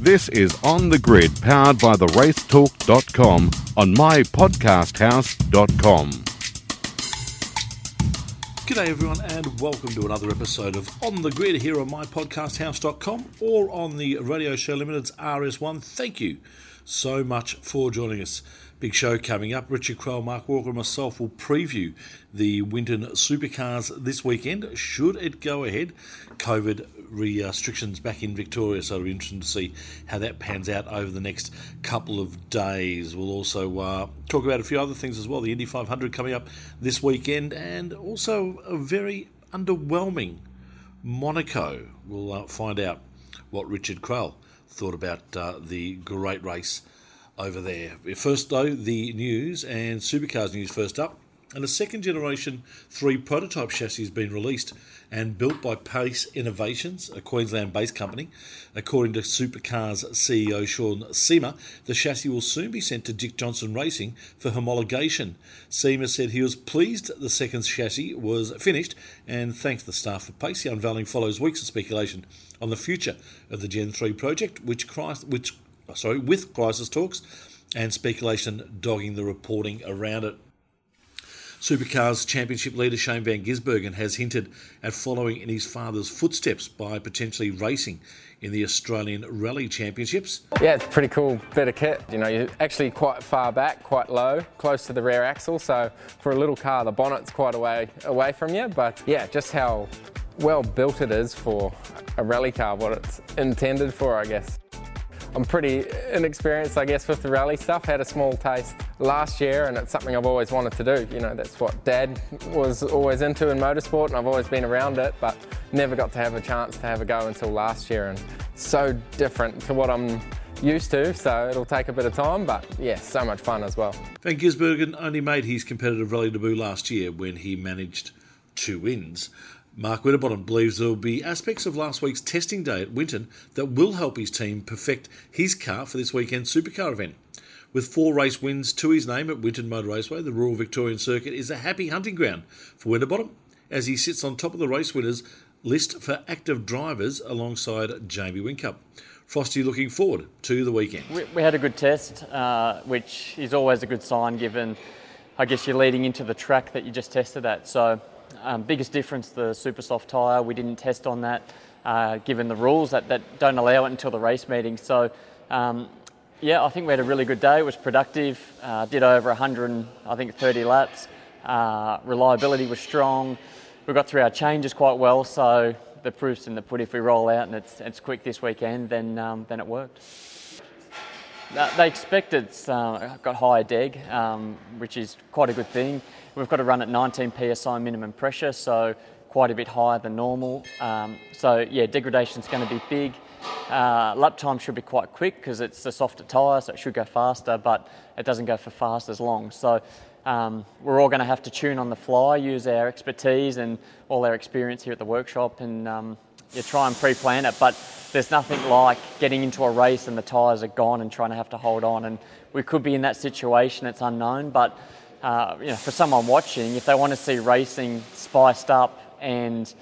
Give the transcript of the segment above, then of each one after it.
This is On the Grid, powered by the racetalk.com on mypodcasthouse.com. G'day everyone and welcome to another episode of On the Grid here on mypodcasthouse.com or on the Radio Show Limited's RS1. Thank you so much for joining us. Big show coming up. Richard Craill, Mark Walker, and myself will preview the Winton Supercars this weekend, should it go ahead. COVID restrictions back in Victoria, so it'll be interesting to see how that pans out over the next couple of days. We'll also uh, talk about a few other things as well. The Indy 500 coming up this weekend, and also a very underwhelming Monaco. We'll uh, find out what Richard Craill thought about uh, the great race over there. First, though, the news and supercars news first up. And a second generation 3 prototype chassis has been released and built by Pace Innovations, a Queensland based company. According to Supercars CEO Sean Seamer, the chassis will soon be sent to Dick Johnson Racing for homologation. Seamer said he was pleased the second chassis was finished and thanked the staff for Pace. The unveiling follows weeks of speculation on the future of the Gen 3 project, which, which sorry, with crisis talks and speculation dogging the reporting around it. Supercars Championship leader Shane Van Gisbergen has hinted at following in his father's footsteps by potentially racing in the Australian Rally Championships. Yeah, it's a pretty cool bit of kit. You know, you're actually quite far back, quite low, close to the rear axle. So for a little car, the bonnet's quite away away from you. But yeah, just how well built it is for a rally car, what it's intended for, I guess. I'm pretty inexperienced, I guess, with the rally stuff. Had a small taste last year, and it's something I've always wanted to do. You know, that's what Dad was always into in motorsport, and I've always been around it, but never got to have a chance to have a go until last year. And so different to what I'm used to, so it'll take a bit of time, but yeah, so much fun as well. Van Gisbergen only made his competitive rally debut last year when he managed two wins. Mark Winterbottom believes there will be aspects of last week's testing day at Winton that will help his team perfect his car for this weekend's supercar event. With four race wins to his name at Winton Motor Raceway, the Royal Victorian Circuit is a happy hunting ground for Winterbottom as he sits on top of the race winners list for active drivers alongside Jamie Whincup. Frosty looking forward to the weekend. We, we had a good test, uh, which is always a good sign given, I guess, you're leading into the track that you just tested at. So um, biggest difference, the super soft tyre. We didn't test on that, uh, given the rules that, that don't allow it until the race meeting. So, um, yeah, I think we had a really good day. It was productive. Uh, did over 100, I think 30 laps. Uh, reliability was strong. We got through our changes quite well. So the proof's in the put. If we roll out and it's, it's quick this weekend, then um, then it worked. They expect it's uh, got higher deg, um, which is quite a good thing. We've got to run at 19 psi minimum pressure, so quite a bit higher than normal. Um, so yeah, degradation is going to be big. Uh, lap time should be quite quick because it's a softer tyre, so it should go faster, but it doesn't go for fast as long. So um, we're all going to have to tune on the fly, use our expertise and all our experience here at the workshop, and um, you try and pre-plan it. But there's nothing like getting into a race and the tyres are gone and trying to have to hold on. And we could be in that situation. It's unknown, but uh, you know, for someone watching, if they want to see racing spiced up and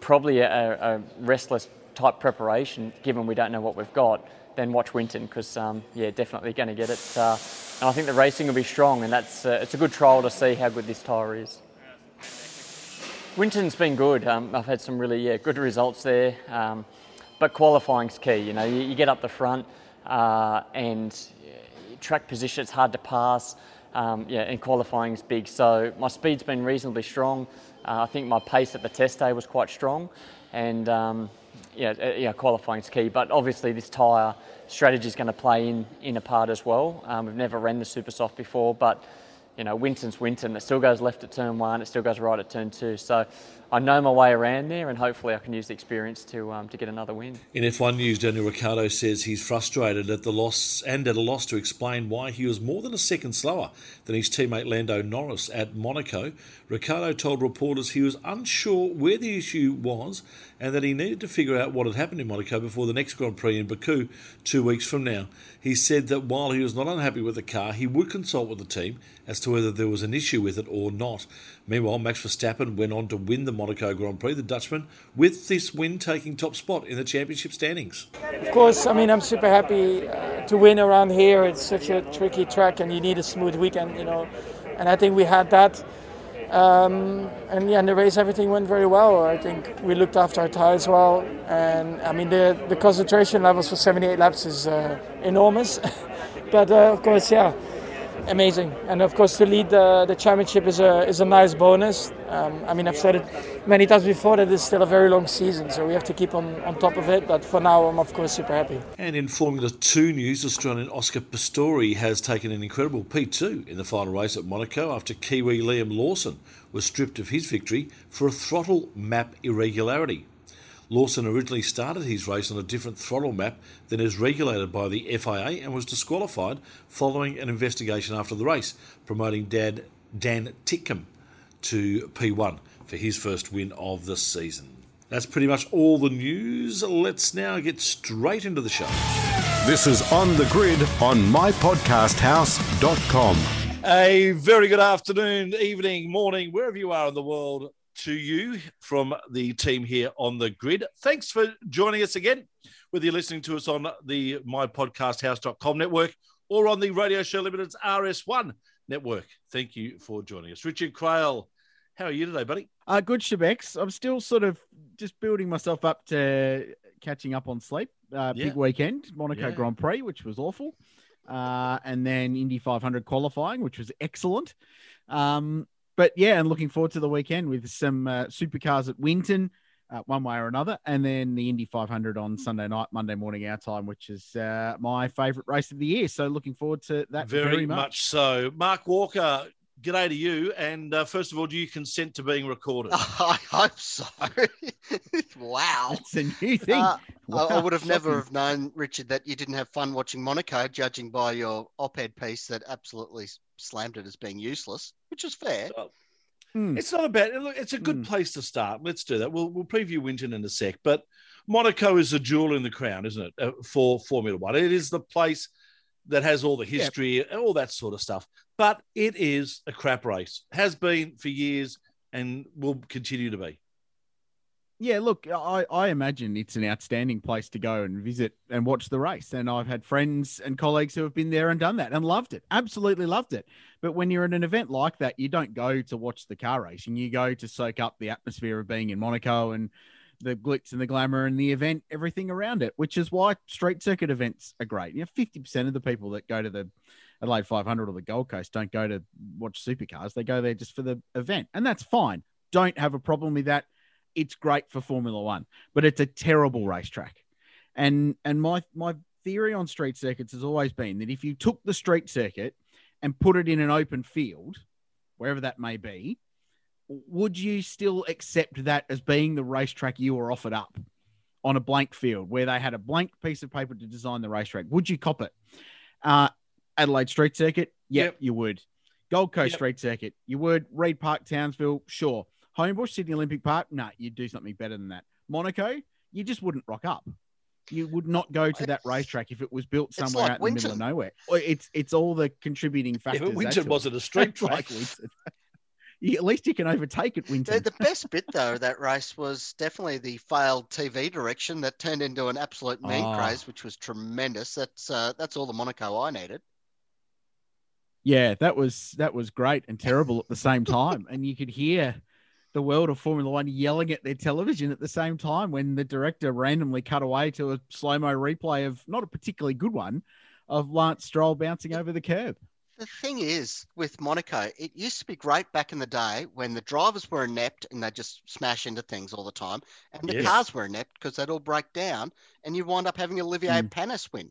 probably a, a restless type preparation, given we don't know what we've got, then watch Winton because um, yeah, definitely going to get it. Uh, and I think the racing will be strong, and that's uh, it's a good trial to see how good this tyre is. Winton's been good. Um, I've had some really yeah good results there, um, but qualifying's key. You know, you, you get up the front uh, and track position. It's hard to pass um, yeah, and qualifying is big. So my speed's been reasonably strong. Uh, I think my pace at the test day was quite strong, and um, yeah, uh, yeah, qualifying is key. But obviously, this tyre strategy is going to play in in a part as well. Um, we've never ran the super soft before, but you know, Winton's Winton. It still goes left at turn one. It still goes right at turn two. So I know my way around there, and hopefully I can use the experience to um, to get another win. In F1 news, Daniel Ricciardo says he's frustrated at the loss and at a loss to explain why he was more than a second slower than his teammate Lando Norris at Monaco. Ricciardo told reporters he was unsure where the issue was and that he needed to figure out what had happened in Monaco before the next Grand Prix in Baku two weeks from now. He said that while he was not unhappy with the car, he would consult with the team as to to whether there was an issue with it or not. Meanwhile, Max Verstappen went on to win the Monaco Grand Prix, the Dutchman, with this win taking top spot in the championship standings. Of course, I mean, I'm super happy uh, to win around here. It's such a tricky track and you need a smooth weekend, you know. And I think we had that. Um, and yeah, in the race everything went very well. I think we looked after our tires well, and I mean the the concentration levels for 78 laps is uh, enormous. but uh, of course, yeah, amazing. And of course, to lead the, the championship is a is a nice bonus. Um, I mean, I've said it many times before that it's still a very long season, so we have to keep on, on top of it. But for now, I'm of course super happy. And in Formula 2 news, Australian Oscar Piastri has taken an incredible P2 in the final race at Monaco after Kiwi Liam Lawson was stripped of his victory for a throttle map irregularity. Lawson originally started his race on a different throttle map than is regulated by the FIA and was disqualified following an investigation after the race, promoting Dad Dan Ticktum to P1 for his first win of the season. That's pretty much all the news. Let's now get straight into the show. This is On the Grid on mypodcasthouse.com. A very good afternoon, evening, morning, wherever you are in the world, to you from the team here on the grid. Thanks for joining us again, whether you're listening to us on the mypodcasthouse.com network or on the Radio Show Limited's RS1 network. Thank you for joining us. Richard Craill, how are you today, buddy? Uh, good, Schibecs. I'm still sort of just building myself up to catching up on sleep. Uh, Yeah. Big weekend, Monaco Yeah. Grand Prix, which was awful. Uh, and then Indy 500 qualifying, which was excellent. Um, but yeah, and looking forward to the weekend with some uh, supercars at Winton, uh, one way or another, and then the Indy 500 on Sunday night, Monday morning our time, which is uh, my favourite race of the year. So looking forward to that very, very, much. so. Mark Walker, g'day to you. And uh, first of all, do you consent to being recorded? I hope so. wow. It's a new thing. Uh, I, I would have never have known, Richard, that you didn't have fun watching Monaco, judging by your op-ed piece that absolutely slammed it as being useless, which is fair. Hmm. It's not a bad. It's a good Mm. place to start. Let's do that. We'll we'll preview Winton in a sec, but Monaco is a jewel in the crown, isn't it? uh, For Formula One, it is the place that has all the history, and all that sort of stuff. But it is a crap race. Has been for years and will continue to be. Yeah, look, I, I imagine it's an outstanding place to go and visit and watch the race. And I've had friends and colleagues who have been there and done that and loved it. Absolutely loved it. But when you're at an event like that, you don't go to watch the car racing. You go to soak up the atmosphere of being in Monaco and the glitz and the glamour and the event, everything around it, which is why street circuit events are great. You know, 50% of the people that go to the Adelaide 500 or the Gold Coast don't go to watch supercars. They go there just for the event. And that's fine. Don't have a problem with that it's great for Formula One, but it's a terrible racetrack. And and my my theory on street circuits has always been that if you took the street circuit and put it in an open field, wherever that may be, would you still accept that as being the racetrack you were offered up on a blank field where they had a blank piece of paper to design the racetrack? Would you cop it? Uh, Adelaide Street Circuit, yep, Yep. you would. Gold Coast Yep. Street Circuit, you would. Reid Park, Townsville, sure. Homebush, Sydney Olympic Park, nah, you'd do something better than that. Monaco, you just wouldn't rock up. You would not go to that racetrack if it was built somewhere like out in the middle of nowhere. It's it's all the contributing Yeah, factors. but that's Winton wasn't a street track. like You- at least you can overtake it, Winton. The, the best bit, though, of that race was definitely the failed TV direction that turned into an absolute mean Ah. craze, which was tremendous. That's uh, that's all the Monaco I needed. Yeah, that was that was great and terrible at the same time. and you could hear the world of Formula One yelling at their television at the same time when the director randomly cut away to a slow mo replay of not a particularly good one of Lance Stroll bouncing over the curb. The thing is, with Monaco, it used to be great back in the day when the drivers were inept and they just smash into things all the time, and the Yes. cars were inept because they'd all break down, and you wind up having Olivier Mm. Panis win.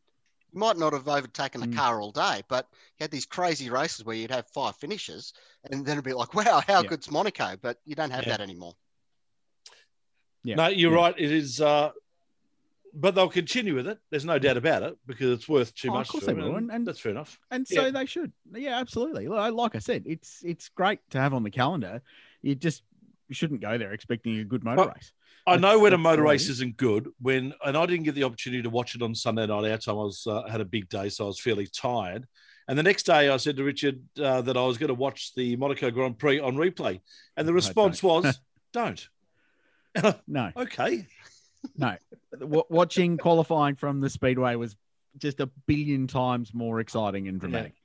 You might not have overtaken a Mm. car all day, but you had these crazy races where you'd have five finishes, and then it'd be like, wow, how Yeah. good's Monaco? But you don't have Yeah. that anymore. Yeah. No, you're Yeah. right. It is, uh, but they'll continue with it. There's no doubt about it because it's worth too Oh, of much. course to they will, and- and- that's fair enough. And so Yeah. they should. Yeah, absolutely. Like I said, it's it's great to have on the calendar. You just you shouldn't go there expecting a good motor Well, race. I know when a motor race is. isn't good. When and I didn't get the opportunity to watch it on Sunday night. Our time, I was uh, had a big day, so I was fairly tired. And the next day, I said to Richard uh, that I was going to watch the Monaco Grand Prix on replay, and the response was, "Don't." No, okay. no. Watching qualifying from the speedway was just a billion times more exciting and dramatic.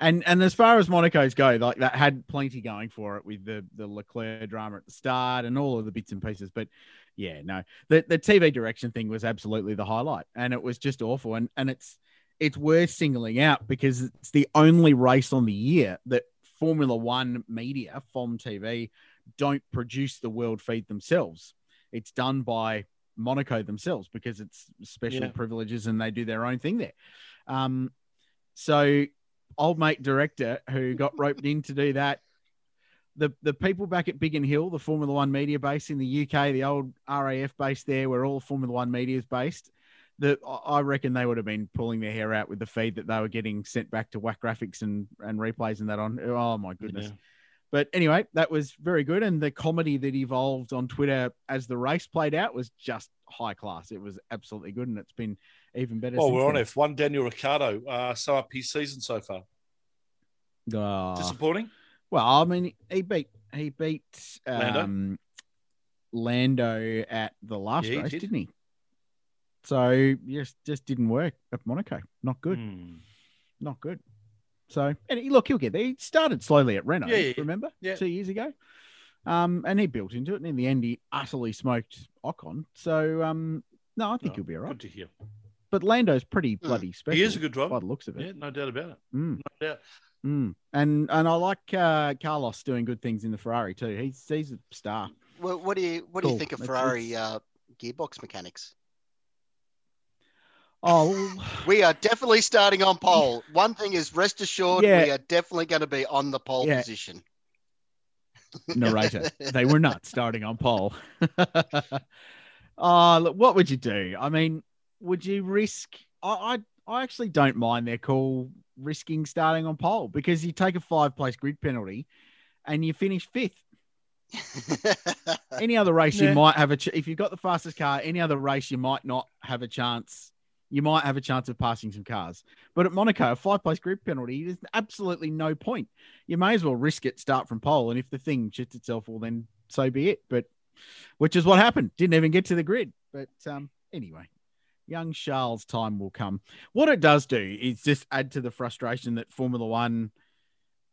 And and as far as Monaco's go, like that had plenty going for it with the the Leclerc drama at the start and all of the bits and pieces. But yeah, no, the the TV direction thing was absolutely the highlight, and it was just awful. And and it's it's worth singling out because it's the only race on the year that Formula One media, FOM TV, don't produce the world feed themselves. It's done by Monaco themselves because it's special Yeah. privileges and they do their own thing there. Um, so old mate director who got roped in to do that. The the people back at Biggin Hill, the Formula One media base in the UK, the old RAF base there, where all Formula One media is based. The I reckon they would have been pulling their hair out with the feed that they were getting sent back to whack graphics and and replays and that on. Oh my goodness. Yeah. But anyway, that was very good. And the comedy that evolved on Twitter as the race played out was just high class. It was absolutely good. And it's been even better. Well, we're on. F1. Daniel Ricciardo, uh, sum up his season so far. Oh. Disappointing. Well, I mean, he beat he beat Lando? um, Lando at the last Yeah, race, did. not he? So yes, just didn't work at Monaco. Not good. Hmm. Not good. So and he, look, he'll get there. He started slowly at Renault. Yeah, yeah, yeah. remember? Yeah. two years ago. Um, and he built into it, and in the end, he utterly smoked Ocon. So um, no, I think Oh, he'll be all right. Good to hear. But Lando's pretty bloody special. He is a good driver. by the looks of it. Yeah, no doubt about it. Mm. No doubt. Mm. And and I like uh, Carlos doing good things in the Ferrari too. He's he's a star. Well, what do you what do you think of Ferrari uh, gearbox mechanics? Oh, We are definitely starting on pole. One thing is rest assured, Yeah. we are definitely going to be on the pole Yeah. position. narrator. they were not starting on pole. oh, look, what would you do? I mean, would you risk? I, I I actually don't mind their call risking starting on pole because you take a five place grid penalty and you finish fifth. Any other race Yeah. you might have a ch- if you've got the fastest car. Any other race you might not have a chance. You might have a chance of passing some cars, but at Monaco, a five place grid penalty, there's absolutely no point. You may as well risk it, start from pole, and if the thing shits itself, well, then so be it. But which is what happened. Didn't even get to the grid. But um, anyway, young Charles' time will come. What it does do is just add to the frustration that Formula One,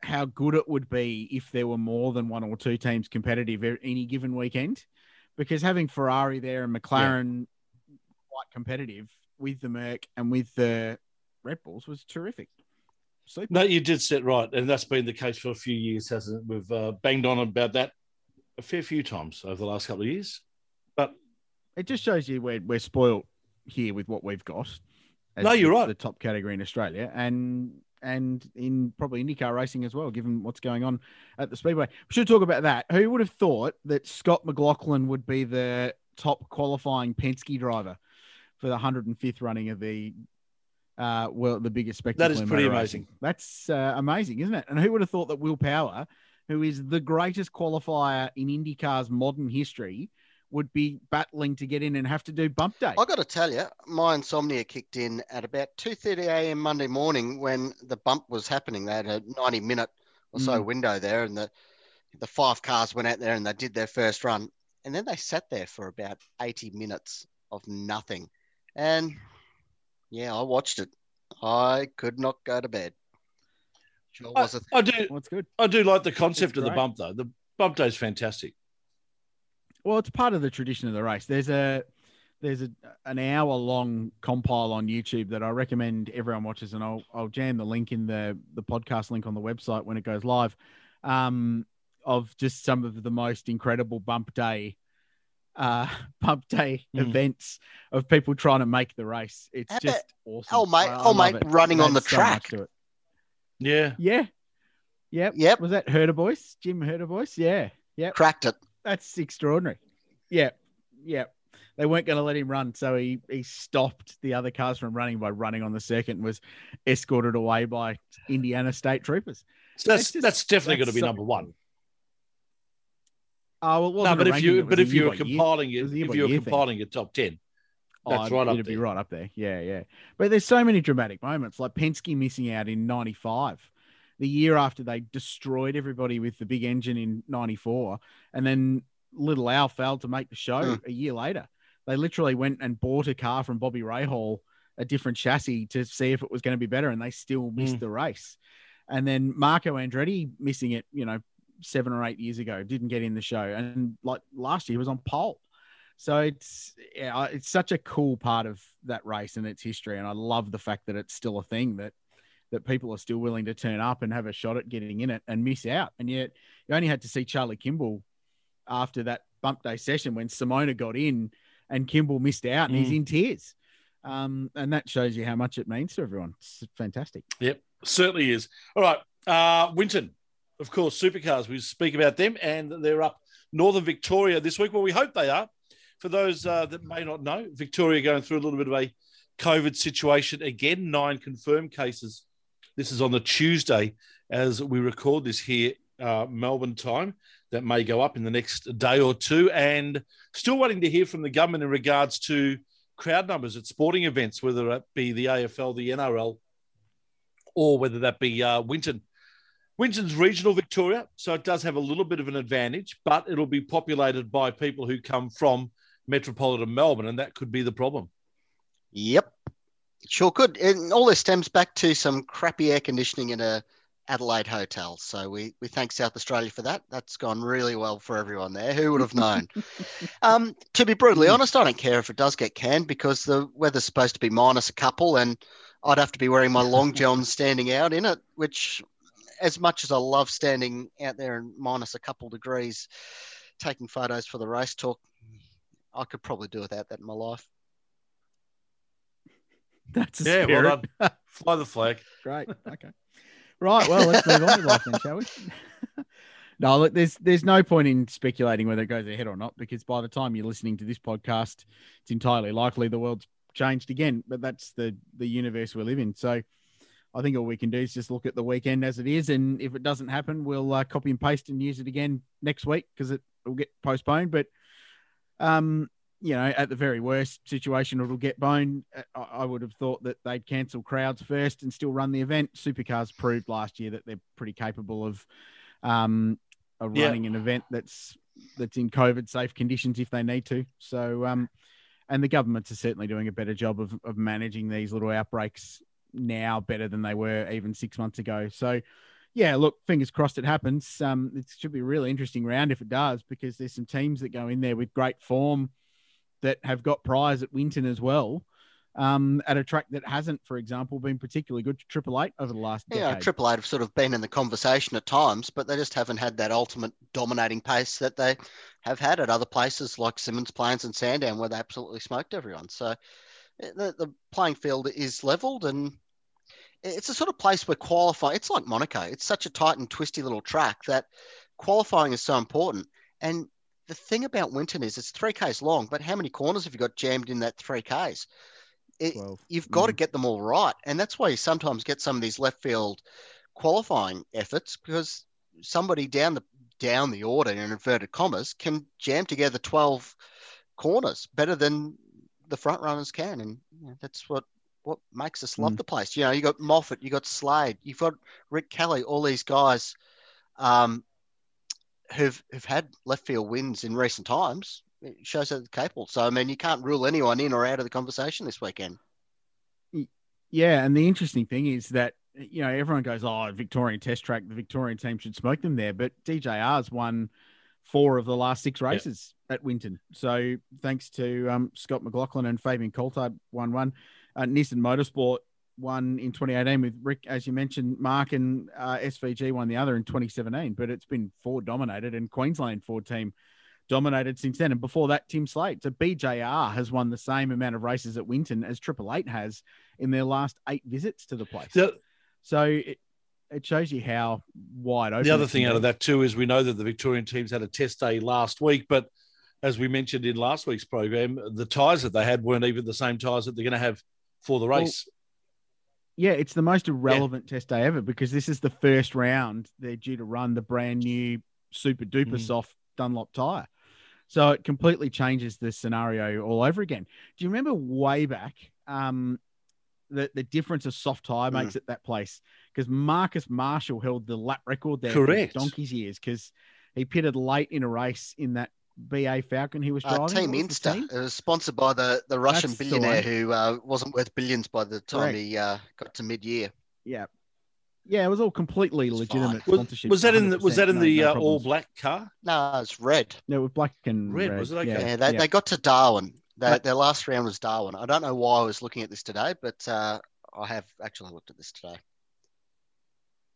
how good it would be if there were more than one or two teams competitive any given weekend, because having Ferrari there and McLaren quite competitive with the Merc and with the Red Bulls was terrific. Super. No, you did set right, and that's been the case for a few years, hasn't it? We've uh, banged on about that a fair few times over the last couple of years. But It just shows you we're we're spoiled here with what we've got. No, you're right. The top category in Australia and and in probably IndyCar racing as well, given what's going on at the speedway. We should talk about that. Who would have thought that Scott McLaughlin would be the top qualifying Penske driver for the 105th running of the uh well the biggest spectacle That is pretty amazing. racing. That's uh, amazing, isn't it? And who would have thought that Will Power, who is the greatest qualifier in IndyCar's modern history, would be battling to get in and have to do bump day. I got to tell you, my insomnia kicked in at about 2:30 a.m. Monday morning when the bump was happening. They had a 90 minute or so Mm. window there, and the the five cars went out there and they did their first run, and then they sat there for about 80 minutes of nothing. And yeah, I watched it. I could not go to bed. Sure I, was a I do, What's good? I do like the concept of the bump though. The bump day is fantastic. Well, it's part of the tradition of the race. There's a there's a, an hour long compile on YouTube that I recommend everyone watches, and I'll I'll jam the link in the the podcast link on the website when it goes live, um, of just some of the most incredible bump day, uh, bump day Mm. events of people trying to make the race. It's How about- just awesome. oh, mate- I- I oh, love mate, it. running on the so track. to it. Yeah. Yeah. Yep. Yep. Was that Hurtubise? Jim Hurtubise? Yeah. yeah. cracked it. That's extraordinary. Yeah, yeah. They weren't going to let him run, so he he stopped the other cars from running by running on the circuit and was escorted away by Indiana State troopers. So that's It's just- that's definitely that's going to be so number one. Oh, well, No, but if you but if you were by year. compiling It it, if you were year thing. compiling your top ten, That's oh, right up it'd be there. right up there. Yeah, yeah. But there's so many dramatic moments, like Penske missing out in '95, the year after they destroyed everybody with the big engine in '94, and then Little Al failed to make the show Mm. a year later. They literally went and bought a car from Bobby Rahal, a different chassis, to see if it was going to be better, and they still missed Mm. the race. And then Marco Andretti missing it, you know, seven or eight years ago, didn't get in the show, and like last year was on pole. So it's yeah, it's such a cool part of that race and its history, and I love the fact that it's still a thing that that people are still willing to turn up and have a shot at getting in it and miss out. And yet you only had to see Charlie Kimball after that bump day session when Simona got in and Kimball missed out and he's Mm. in tears. Um, and that shows you how much it means to everyone. It's fantastic. Yep, certainly is. All right, uh, Winton, of course, supercars. We speak about them, and they're up Northern Victoria this week. Well, we hope they are. For those uh, that may not know, Victoria going through a little bit of a COVID situation again. Nine confirmed cases. This is on the Tuesday as we record this here, uh, Melbourne time. That may go up in the next day or two, and still waiting to hear from the government in regards to crowd numbers at sporting events, whether it be the AFL, the NRL, or whether that be uh, Winton. Winton's regional Victoria, so it does have a little bit of an advantage, but it'll be populated by people who come from metropolitan Melbourne, and that could be the problem. Yep, sure could. And all this stems back to some crappy air conditioning in a Adelaide hotel. So we we thank South Australia for that. That's gone really well for everyone there. Who would have known? um, to be brutally honest, I don't care if it does get canned because the weather's supposed to be minus a couple, and I'd have to be wearing my long johns standing out in it, which. As much as I love standing out there in minus a couple degrees, taking photos for the race talk, I could probably do without that in my life. That's a Yeah, spirit. well done. Fly the flag. Great. Okay. Right. Well, let's move on with life then, shall we? no, look, there's there's no point in speculating whether it goes ahead or not because by the time you're listening to this podcast, it's entirely likely the world's changed again. But that's the the universe we live in. So I think all we can do is just look at the weekend as it is, and if it doesn't happen, we'll uh, copy and paste and use it again next week because it will get postponed. But um, you know, at the very worst situation, it'll get boned. Uh, I, I would have thought that they'd cancel crowds first and still run the event. Supercars proved last year that they're pretty capable of um, of Yeah. running an event that's that's in COVID safe conditions if they need to. So, um, and the governments are certainly doing a better job of, of managing these little outbreaks now better than they were even six months ago. So, yeah, look, fingers crossed it happens. Um, it should be a really interesting round if it does, because there's some teams that go in there with great form that have got prize at Winton as well. Um, at a track that hasn't, for example, been particularly good to Triple Eight over the last Yeah, decade. Triple Eight have sort of been in the conversation at times, but they just haven't had that ultimate dominating pace that they have had at other places like Symmons Plains and Sandown, where they absolutely smoked everyone. So eh, the, the playing field is leveled, and it's a sort of place where qualifying. It's like Monaco. It's such a tight and twisty little track that qualifying is so important. And the thing about Winton is it's three k's long, but how many corners have you got jammed in that three k's? It, you've got to get them all right. And that's why you sometimes get some of these left field qualifying efforts because somebody down the down the order in inverted commas can jam together 12 corners better than the front runners can. And you know, that's what what makes us love Mm. the place. You know, you got Moffat, you got Slade, you've got Rick Kelly, all these guys um, who've who've had left field wins in recent times. It shows that they're capable. So I mean, you can't rule anyone in or out of the conversation this weekend. Yeah, and the interesting thing is that you know everyone goes, "Oh, Victorian Test Track, the Victorian team should smoke them there," but DJR's won four of the last six races at Winton. So thanks to um, Scott McLaughlin and Fabian Coulthard won one. Uh, Nissan Motorsport won in 2018 with Rick, as you mentioned, Mark and uh, SVG won the other in 2017. But it's been Ford dominated, and Queensland Ford team dominated since then. And before that, Tim Slade. So BJR has won the same amount of races at Winton as Triple Eight has in their last eight visits to the place. The, So it, it shows you how wide open. the other thing out of that too is we know that the Victorian teams had a test day last week, but as we mentioned in last week's program, the tyres that they had weren't even the same tyres that they're going to have for the race. Yeah, it's the most irrelevant test day ever because this is the first round they're due to run the brand new super duper Mm. soft Dunlop tire. So it completely changes the scenario all over again. Do you remember way back um, the, the difference of soft tire Mm. makes at that place? Because Marcus Marshall held the lap record there Correct. donkey's years because he pitted late in a race in that BA Falcon he was Uh, driving. Team What was the Insta. team? It was sponsored by the, the Russian That's billionaire one. who uh, wasn't worth billions by the time Correct. he uh, got to mid year. Yeah. Yeah, it was all completely It's legitimate fine. Was, sponsorship. was that in the, was that in no- the no uh, all black car? No, it's red. No, with black and Red, red. was it? Okay. Yeah. Yeah, they, yeah. they got to Darwin. They, But- their last round was Darwin. I don't know why I was looking at this today, but uh, I have actually looked at this today.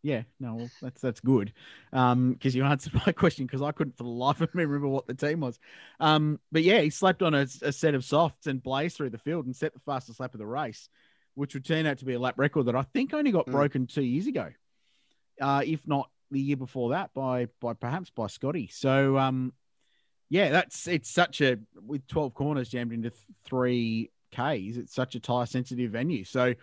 Yeah, no, well, that's that's good. Um, because you answered my question because I couldn't for the life of me remember what the team was. Um, but yeah, he slapped on a, a set of softs and blazed through the field and set the fastest lap of the race, which would turn out to be a lap record that I think only got Mm. broken two years ago, uh, if not the year before that by by perhaps by Scotty. So um, yeah, that's it's such a with twelve corners jammed into th- three Ks. It's such a tire sensitive venue. So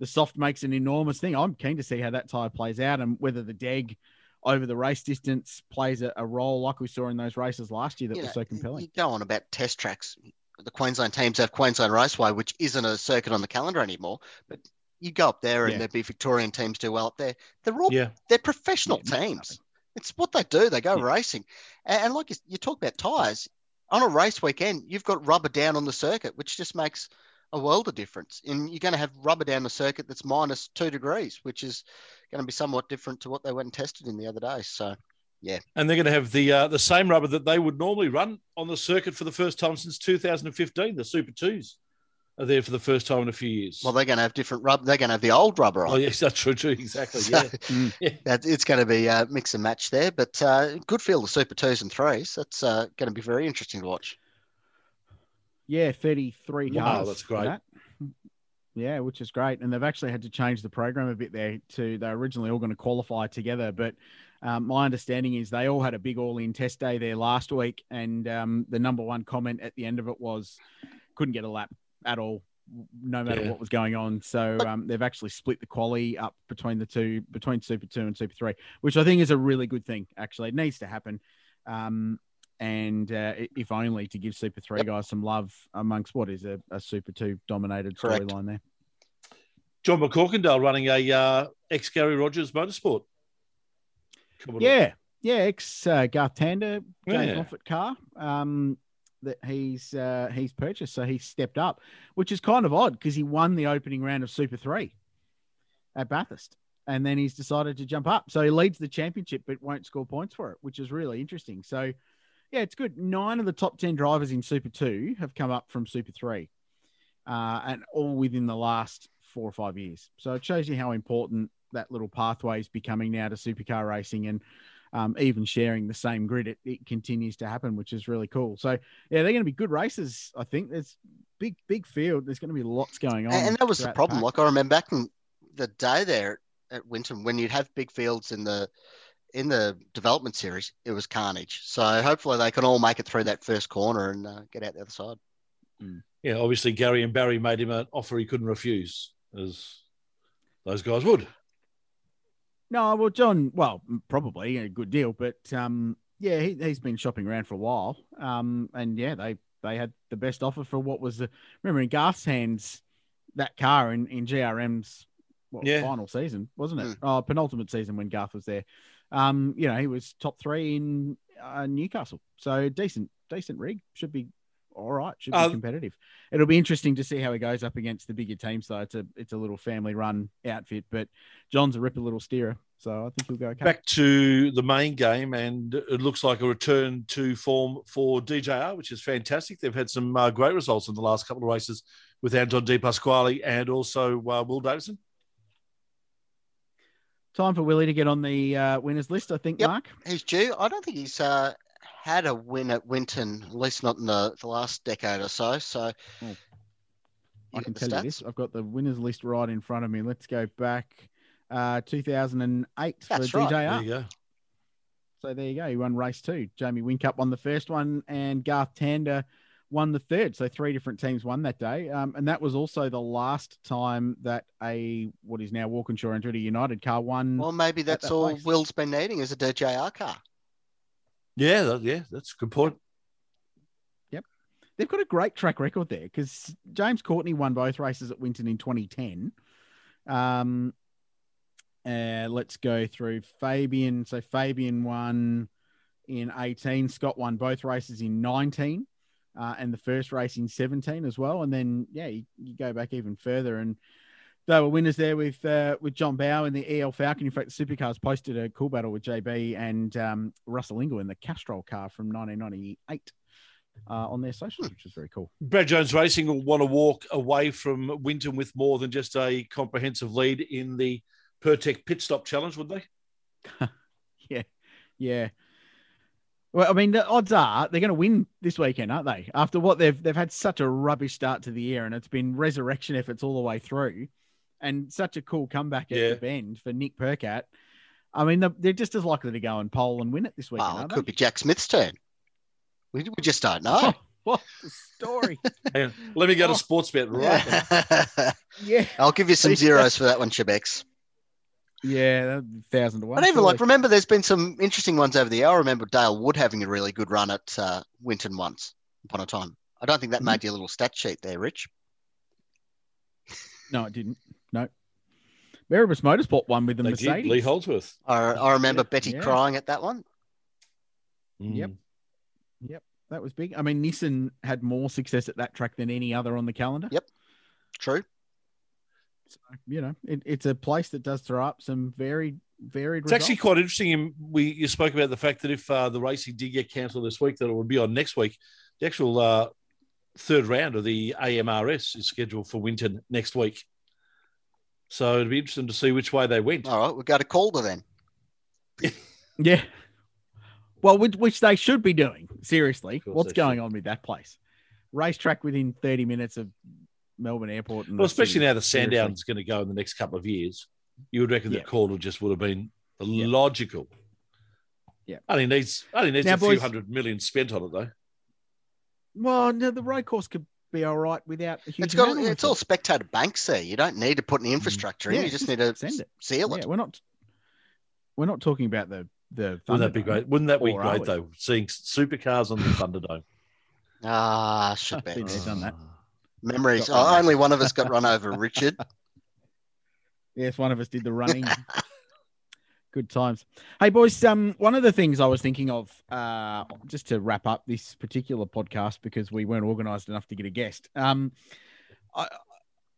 the soft makes an enormous thing. I'm keen to see how that tire plays out and whether the deg over the race distance plays a, a role like we saw in those races last year that You was know, so compelling. You go on about test tracks. The Queensland teams have Queensland Raceway, which isn't a circuit on the calendar anymore. But you go up there and Yeah. there'd be Victorian teams do well up there. They're all Yeah. they're professional Yeah, teams. It's what they do. They go Yeah. racing, and, and like you, you talk about tires on a race weekend, you've got rubber down on the circuit, which just makes a world of difference. And you're going to have rubber down the circuit that's minus two degrees, which is going to be somewhat different to what they went and tested in the other day. So yeah. And they're going to have the uh, the same rubber that they would normally run on the circuit for the first time since 2015. The Super Twos are there for the first time in a few years. well, they're going to have different rubber. They're going to have the old rubber on. oh yes, that's true too. Exactly. So, Yeah. Mm. Yeah. that it's going to be a mix and match there, but uh, good field of super twos and threes. That's uh, going to be very interesting to watch. Yeah, 33 Wow, cars. that's great. that. Yeah, which is great. And they've actually had to change the program a bit there to they're originally all going to qualify together. But um, my understanding is they all had a big all in test day there last week. And um, the number one comment at the end of it was couldn't get a lap at all, no matter Yeah. what was going on. So um, they've actually split the quali up between the two, between Super 2 and Super 3, which I think is a really good thing, actually. It needs to happen. And uh, if only to give Super 3 Yep. guys some love amongst what is a, a Super 2 dominated storyline there. John McCorkindale running a uh, ex Gary Rogers motorsport. Commodore. Yeah, yeah, ex uh, Garth Tander, James Yeah. Moffat car um, that he's uh, he's purchased, so he's stepped up, which is kind of odd because he won the opening round of Super Three at Bathurst, and then he's decided to jump up. So he leads the championship, but won't score points for it, which is really interesting. So, yeah, it's good. Nine of the top ten drivers in Super Two have come up from Super Three, uh, and all within the last four or five years. So it shows you how important that little pathway is becoming now to supercar racing and um, even sharing the same grid. It, it continues to happen, which is really cool. So yeah, they're going to be good races. I think there's big, big field. There's going to be lots going on. And, that was the problem. pack. Like I remember back in the day there at Winton, when you'd have big fields in the in the development series, it was carnage. So hopefully they can all make it through that first corner and uh, get out the other side. Yeah, obviously Gary and Barry made him an offer he couldn't refuse, as those guys would. No, well, John, well, probably a good deal, but um, yeah, he, he's been shopping around for a while. Um, and yeah, they they had the best offer for what was the remember in Garth's hands that car in in GRM's what, Yeah. final season, wasn't it? Mm. Oh, penultimate season when Garth was there. Um, you know, he was top three in uh, Newcastle, so decent, decent rig should be all right, should be Uh, competitive. It'll be interesting to see how he goes up against the bigger teams. Though it's a it's a little family run outfit, but John's a ripper little steerer, so I think he'll go okay. Back to the main game, and it looks like a return to form for DJR, which is fantastic. They've had some uh, great results in the last couple of races with Anton De Pasquale and also uh, Will Davison. Time for Willie to get on the uh, winners list, I think, Yep. Mark. He's due. I don't think he's uh, had a win at Winton, at least not in the, the last decade or so. So I can got the tell you this. I've got the winners list right in front of me. Let's go back uh, 2008 That's for right. DJR. There you go. So there you go. He won race two. Jamie Whincup won the first one, and Garth Tander won the third. So three different teams won that day. Um, and that was also the last time that a what is now Walkinshaw Andretti United car won. well, maybe that's that all place. Will's been needing is a DJR car. Yeah, that, yeah, that's a good point. Yep, they've got a great track record there because James Courtney won both races at Winton in 2010. Um, uh, let's go through Fabian. So Fabian won in 18. Scott won both races in 19, uh, and the first race in 17 as well. And then yeah, you, you go back even further, and they were winners there with uh, with John Bowe and the EL Falcon. In fact, Supercars posted a cool battle with JB and um, Russell Ingall in the Castrol car from 1998 uh, on their socials, which was very cool. Brad Jones Racing will want to walk away from Winton with more than just a comprehensive lead in the Pirtek Pit Stop Challenge, would they? yeah, yeah. Well, I mean, the odds are they're going to win this weekend, aren't they? After what they've they've had such a rubbish start to the year, and it's been resurrection efforts all the way through, and such a cool comeback at Yeah. the bend for Nick Percat. I mean, they're- they're just as likely to go and pole and win it this weekend, Well, it aren't could they? be Jack Smith's turn. We, we just don't know. what the story? Let me go to Oh. sports bet right now. yeah, I'll give you some zeros for that one, Schibecs. Yeah, that'd be thousand to one. But even like, remember, there's been some interesting ones over the year. I remember Dale Wood having a really good run at uh, Winton once upon a time. I don't think that Mhm. made your little stat sheet there, Rich. no, it didn't. No, Erebus Motorsport won with the They did. Lee Holdsworth. I, I remember Betty Yeah. crying at that one. Yep. Yep. That was big. I mean, Nissan had more success at that track than any other on the calendar. Yep. True. So, you know, it, it's a place that does throw up some very varied It's actually quite interesting. We you spoke about the fact that if uh, the racing did get cancelled this week, that it would be on next week. The actual uh, third round of the AMRS is scheduled for Winton next week. So it'd be interesting to see which way they went. All right, we'll go to Calder then. Yeah. Well, which, which they should be doing. Seriously, what's going should. on with that place? Racetrack within 30 minutes of Melbourne Airport. And Well, especially now the Sandown is going to go in the next couple of years. You would reckon Yeah. that Calder just would have been the Yeah. logical. Yeah. Only needs only needs Now, a few hundred million spent on it though. Well, no, the road course could be all right without a huge It's got it's all spectator banks there. You don't need to put any infrastructure in. Yeah, You just just need to send it. seal it. Yeah, we're not. We're not talking about the the. Wouldn't that be great? Wouldn't that be great though? Seeing supercars on the Thunderdome. Ah, should Been be. there, done that. Memories. Oh, only one of us got run over, Richard. Yes, one of us did the running. Good times. Hey boys, um, one of the things I was thinking of, uh, just to wrap up this particular podcast because we weren't organised enough to get a guest. Um, I,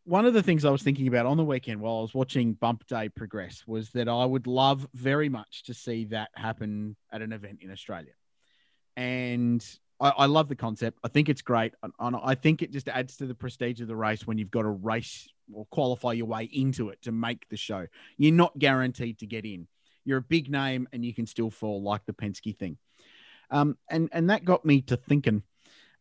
one of the things I was thinking about on the weekend while I was watching Bump Day progress was that I would love very much to see that happen at an event in Australia, and I, I love the concept. I think it's great, and, I think it just adds to the prestige of the race when you've got to race or qualify your way into it to make the show. You're not guaranteed to get in. You're a big name, and you can still fall like the Penske thing. Um, and and that got me to thinking.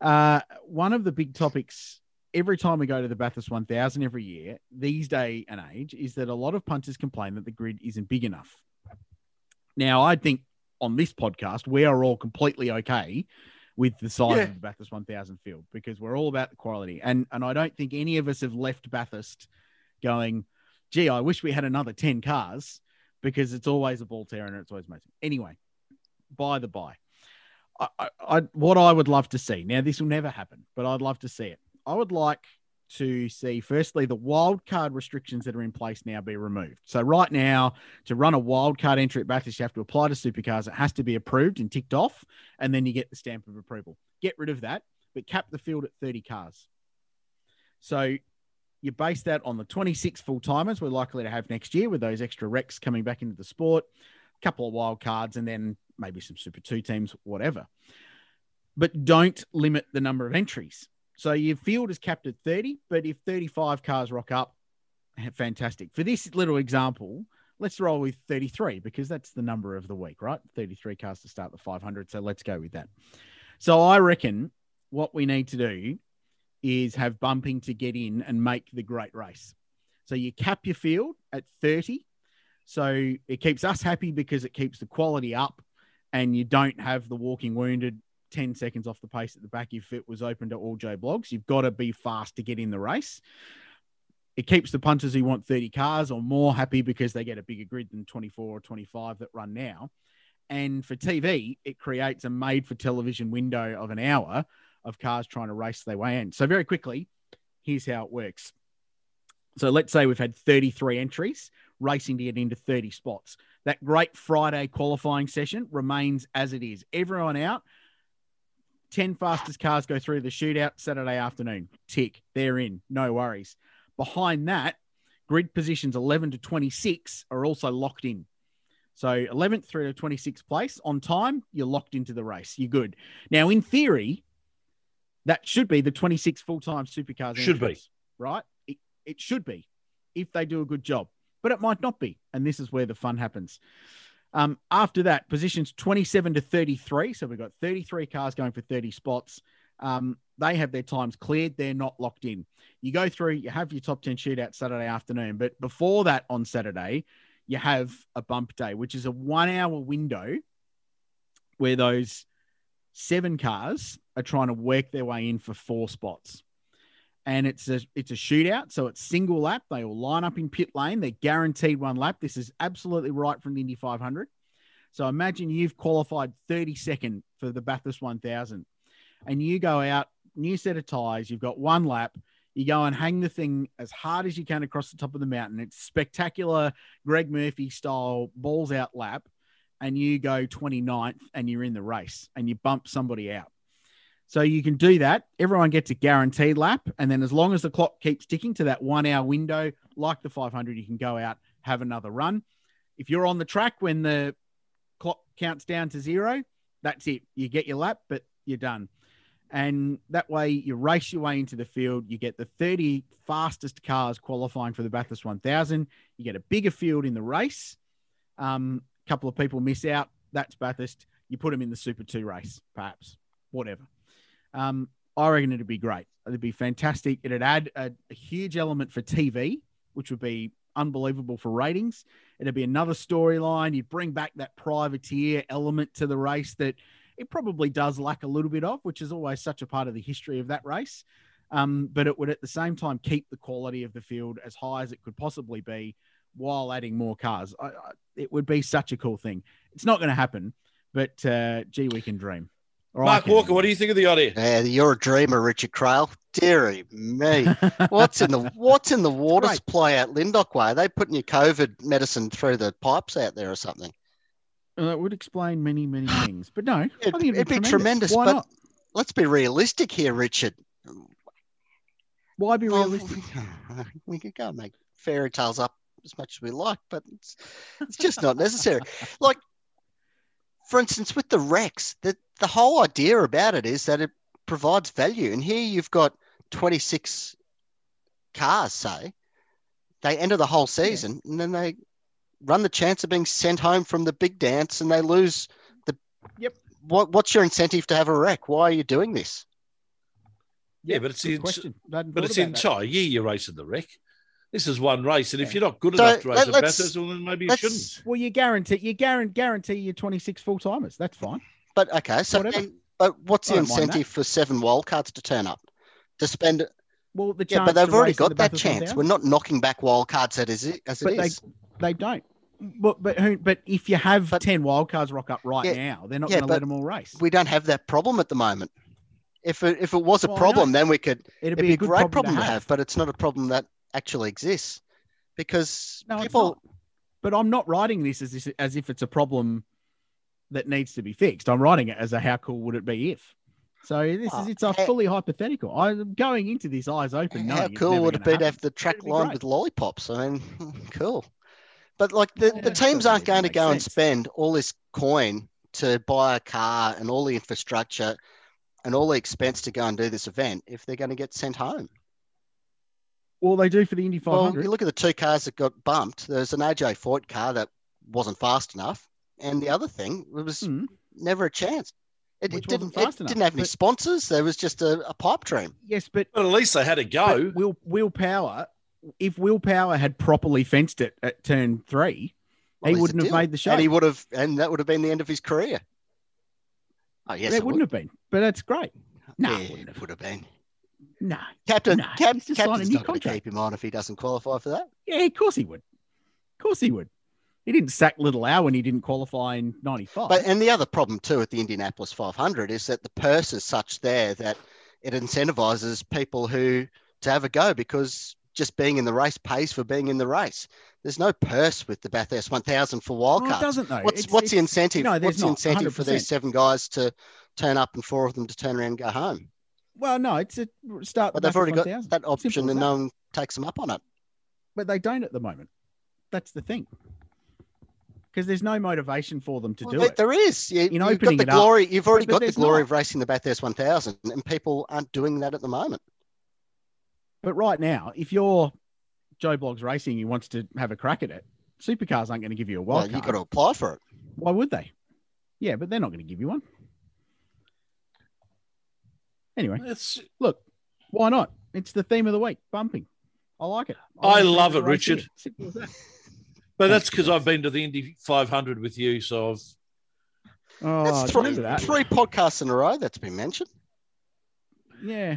Uh, one of the big topics every time we go to the Bathurst 1000 every year, these day and age, is that a lot of punters complain that the grid isn't big enough. Now, I think on this podcast, we are all completely okay with the size Yeah. of the Bathurst 1000 field because we're all about the quality. And and I don't think any of us have left Bathurst going, gee, I wish we had another 10 cars because it's always a ball tear and it's always amazing. Anyway, by the by, I, I, I, what I would love to see now, this will never happen, but I'd love to see it. I would like to see, firstly, the wildcard restrictions that are in place now be removed. So, right now, to run a wildcard entry at Bathurst, you have to apply to supercars. It has to be approved and ticked off, and then you get the stamp of approval. Get rid of that, but cap the field at 30 cars. So, you base that on the 26 full timers we're likely to have next year with those extra wrecks coming back into the sport, a couple of wild cards, and then maybe some Super 2 teams, whatever. But don't limit the number of entries. So your field is capped at 30, but if 35 cars rock up, fantastic. For this little example, let's roll with 33 because that's the number of the week, right? 33 cars to start the 500. So let's go with that. So I reckon what we need to do is have bumping to get in and make the great race. So you cap your field at 30. So it keeps us happy because it keeps the quality up and you don't have the walking wounded 10 seconds off the pace at the back if it was open to all Joe blogs. You've got to be fast to get in the race. It keeps the punters who want 30 cars or more happy because they get a bigger grid than 24 or 25 that run now. And for TV, it creates a made for television window of an hour of cars trying to race their way in. So very quickly, here's how it works. So let's say we've had 33 entries racing to get into 30 spots. That great Friday qualifying session remains as it is. Everyone out. 10 fastest cars go through the shootout Saturday afternoon. Tick, they're in. No worries. Behind that, grid positions 11 to 26 are also locked in. So 11th through to 26th place on time, you're locked into the race. You're good. Now, in theory, that should be the 26 full time supercars. Should be. right? It, it should be if they do a good job, but it might not be. And this is where the fun happens. Um, after that, positions 27 to 33. So we've got 33 cars going for 30 spots. Um, they have their times cleared. They're not locked in. You go through, you have your top 10 shootout Saturday afternoon. But before that, on Saturday, you have a bump day, which is a one hour window where those seven cars are trying to work their way in for four spots. And it's a it's a shootout, so it's single lap. They all line up in pit lane. They're guaranteed one lap. This is absolutely right from the Indy 500. So imagine you've qualified 32nd for the Bathurst 1000, and you go out, new set of tires. You've got one lap. You go and hang the thing as hard as you can across the top of the mountain. It's spectacular, Greg Murphy style balls out lap, and you go 29th and you're in the race and you bump somebody out. So you can do that. Everyone gets a guaranteed lap. And then as long as the clock keeps ticking to that one hour window, like the 500, you can go out, have another run. If you're on the track when the clock counts down to zero, that's it. You get your lap, but you're done. And that way you race your way into the field. You get the 30 fastest cars qualifying for the Bathurst 1000. You get a bigger field in the race. Um, a couple of people miss out. That's Bathurst. You put them in the Super 2 race, perhaps, whatever. Um, I reckon it'd be great. It'd be fantastic. It'd add a, a huge element for TV, which would be unbelievable for ratings. It'd be another storyline. You'd bring back that privateer element to the race that it probably does lack a little bit of, which is always such a part of the history of that race. Um, but it would at the same time keep the quality of the field as high as it could possibly be while adding more cars. I, I, it would be such a cool thing. It's not going to happen, but uh, gee, we can dream. Or Mark can. Walker, what do you think of the idea? Yeah, you're a dreamer, Richard Craill. Deary me. What's in the what's in the water great. supply out Lindock Way? Are they putting your COVID medicine through the pipes out there or something? Uh, it would explain many, many things. But no, I It, think would be tremendous. Why but not? let's be realistic here, Richard. Why be Well, realistic? we could go and make fairy tales up as much as we like, but it's, it's just not necessary. Like, for instance, with the RECs, the, the whole idea about it is that it provides value. And here you've got 26 cars, say, they enter the whole season and then they run the chance of being sent home from the big dance and they lose the. Yep. What, what's your incentive to have a REC? Why are you doing this? Yeah, but it's Good the question. But it's the about that. entire year you're racing the REC. This is one race, and if you're not good So, enough to race let- at let's- Bathurst, well, then maybe you shouldn't. Well, you guarantee you guarantee guarantee your 26 full timers. That's fine. But okay, so Whatever. then, but what's the I don't mind incentive for seven wildcards to turn up? To spend Well, the Yeah, but they've already got that Bathurst chance. We're not knocking back wildcards as it as it But they- is. They don't. But but who? But if you have But- 10 wildcards rock up right Yeah, now, they're not yeah, going to let them all race. We don't have that problem at the moment. If it, if it was a Well, problem, then we could. It'd It'd be, be, a a good great problem, to have. but it's not a problem that actually exists because No, people. But I'm not writing this as if, as if it's a problem that needs to be fixed. I'm writing it as a how cool would it be if. So this Oh, is ah, it's a how- fully hypothetical. I'm going into this eyes open. How cool would it be to have the track lined great. with lollipops? I mean, cool. But like the, Yeah, the teams aren't going to go and spend all this coin to buy a car and all the infrastructure and all the expense to go and do this event if they're going to get sent home. Well, they do for the Indy Well, 500. you look at the two cars that got bumped. There's an AJ Foyt car that wasn't fast enough, and the other thing it was Hmm. never a chance. It, it didn't. fast it enough, didn't have any sponsors. There was just a, a pipe dream. Yes, but But at least they had a go. Will Willpower, if Will Power had properly fenced it at turn three, Well, he wouldn't have deal. made the show. and he would have, and that would have been the end of his career. Oh yes, it it wouldn't have been. But that's great. No, yeah, it wouldn't it have. would have been. No. Captain, No, Cap, he's just Captain's new not going to contract. keep him on if he doesn't qualify for that. Yeah, of course he would. Of course he would. He didn't sack Little Al when he didn't qualify in '95. But and the other problem too at the Indianapolis 500 is that the purse is such there that it incentivizes people who to have a go because just being in the race pays for being in the race. There's no purse with the Bathurst 1000 for wildcards. it doesn't though. What's It's- what's the incentive? no, what's the incentive for these seven guys to turn up and four of them to turn around and go home? Well, no, it's a start. But they've already got Bathurst 1000. that option as and no one takes them up on it. but they don't at the moment. That's the thing. Because there's no motivation for them to Well, do there- it. There is. You, In you've got the it up. glory. You've already But got the glory not. of racing the Bathurst 1000, and people aren't doing that at the moment. But right now, if you're Joe Bloggs Racing, he wants to have a crack at it, supercars aren't going to give you a Well, wild you've card. got to apply for it. Why would they? Yeah, but they're not going to give you one. Anyway, It's, look, why not? It's the theme of the week, bumping. I like it. I like love it, Richard. here. Simple as that. but that's because I've been to the Indy 500 with you, so I've Oh, That's three, remember that? three podcasts in a row that's been mentioned. Yeah,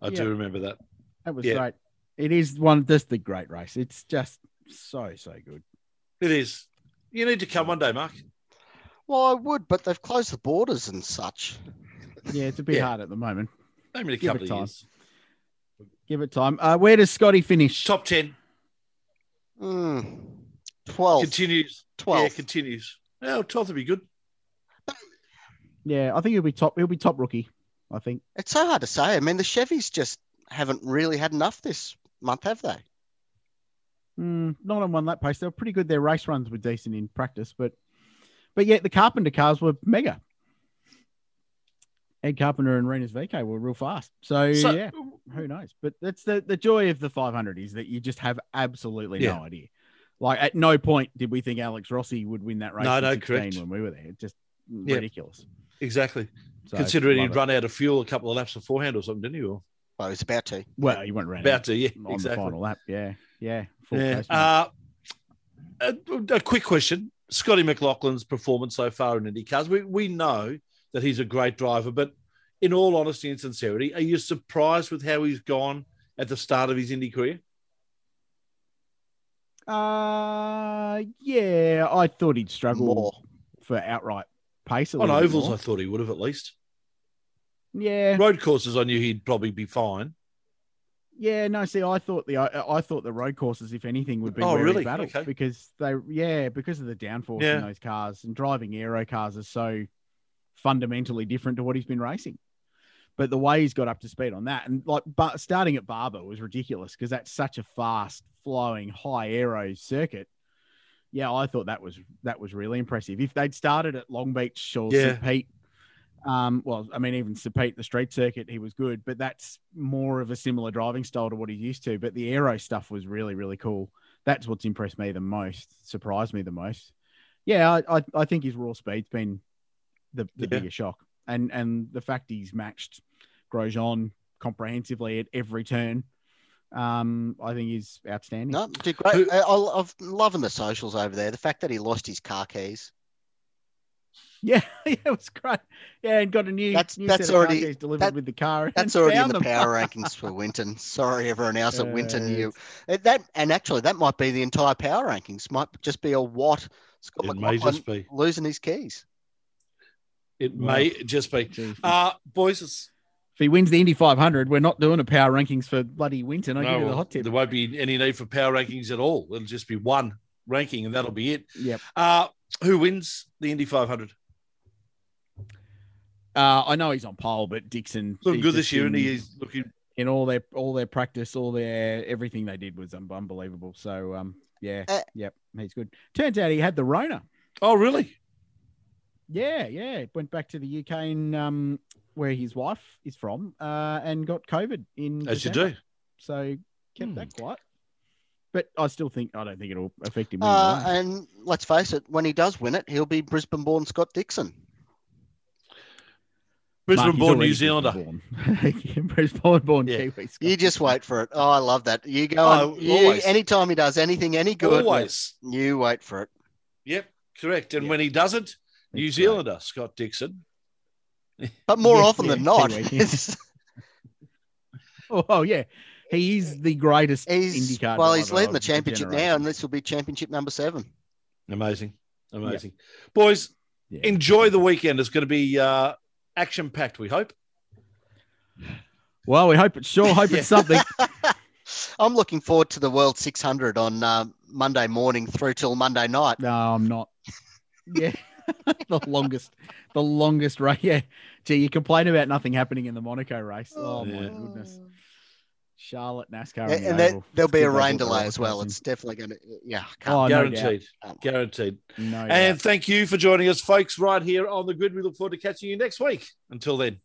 I Yeah. do remember that. that was Yeah. great. It is one just the great race. It's just so so good. It is. You need to come one day, Mark. Well, I would, but they've closed the borders and such. Yeah, it's a bit Yeah. hard at the moment. Maybe in a Give couple it of time. years. Give it time. Uh, where does Scotty finish? Top 10 Hmm. 12. continues. 12. Yeah, continues. Oh, 12th would be good. Yeah, I think he'll be top. He'll be top rookie. I think. It's so hard to say. I mean, the Chevys just haven't really had enough this month, have they? Mm, not on one lap pace. They were pretty good. Their race runs were decent in practice, but but yet the Carpenter cars were mega. Ed Carpenter and Rinus VeeKay were real fast. So, So, yeah, who knows? But that's the the joy of the 500 is that you just have absolutely Yeah. no idea. Like at no point did we think Alex Rossi would win that race. No, no, correct. When we were there, it's just Yeah. ridiculous. exactly. So, Considering he'd it. run out of fuel a couple of laps beforehand or something, didn't he? Or Well, it's about to. Well, he went around about to, yeah, on exactly. the final lap. Yeah, yeah. Full Yeah. Uh, a, a quick question: Scotty McLaughlin's performance so far in IndyCars. We we know that he's a great driver, but in all honesty and sincerity, are you surprised with how he's gone at the start of his Indy career? Uh, yeah, I thought he'd struggle More. for outright pace. On ovals, more. I thought he would have at least. yeah, Road courses, I knew he'd probably be fine. yeah. No, see, I thought the I, I thought the road courses, if anything, would be Oh, really? battled Okay. because they, yeah, because of the downforce Yeah. in those cars and driving aero cars is so fundamentally different to what he's been racing. But the way he's got up to speed on that, and like, but starting at Barber was ridiculous because that's such a fast flowing high aero circuit. Yeah, I thought that was that was really impressive. If they'd started at Long Beach or Yeah. St. Pete, um, well, I mean, even St. Pete, the street circuit, he was good, but that's more of a similar driving style to what he's used to. But the aero stuff was really, really cool. That's what's impressed me the most, surprised me the most. Yeah, I, I, I think his raw speed's been the, the Yeah. biggest shock, and and the fact he's matched Grosjean comprehensively at every turn, um, I think is outstanding. No, did great. Who- I, I'll- I've loving the socials over there. The fact that he lost his car keys. Yeah, yeah, it was great. Yeah, and got a new That's- new that's set of car already- keys delivered that- with the car. That's already in the them. power rankings for Winton. Sorry, everyone else at Winton. You that and actually that might be the entire power rankings. Might just be a what Scott It may McLaughlin just be. losing his keys. It Wow. may just be. Uh, boys, if he wins the Indy 500, we're not doing a power rankings for bloody Winton. I give you the no, hot tip. there won't be any need for power rankings at all. It'll just be one ranking, and that'll be it. Yep. Uh, who wins the Indy 500? Uh, I know he's on pole, but Dixon Looking good this year, and in- he is looking. in all their all their practice, all their everything they did was un- unbelievable. So um, yeah, Uh, yep, he's good. Turns out he had the Rona. Oh, really? Yeah, yeah. Went back to the UK and um, where his wife is from, uh, and got COVID in. As you do. So kept Hmm. that quiet. But I still think I don't think it'll affect him. winning the Uh, and let's face it, when he does win it, he'll be Brisbane-born Scott Dixon. Brisbane-born New Zealander. Brisbane-born. Brisbane-born Yeah. Kiwi. Scott. You just wait for it. Oh, I love that. You go. Oh, you, anytime he does anything any good, Always. you wait for it. Yep, correct. And Yeah. when he doesn't, New It's Zealander, Scott Dixon. But more Yeah, often yeah, than not, Kiwi, yeah. Oh yeah, he is the greatest he's IndyCar. well, he's leading the of championship now, and this will be championship number seven. Amazing. Amazing. Boys, Yeah. enjoy the weekend. It's going to be uh, action packed, we hope. Well, we hope it's sure hope it's something. I'm looking forward to the World 600 on uh, Monday morning through till Monday night. No, I'm not. Yeah, the longest, the longest race. Yeah, gee, you complain about nothing happening in the Monaco race. Oh, oh my Yeah. goodness, oh. Charlotte NASCAR, And, and, and the there, Oval. there'll It's be a good rain delay as well. It's definitely going to, yeah. Oh, Can't, no Guaranteed. doubt. Guaranteed. no And doubt. thank you for joining us, folks, right here on the grid. We look forward to catching you next week. Until then.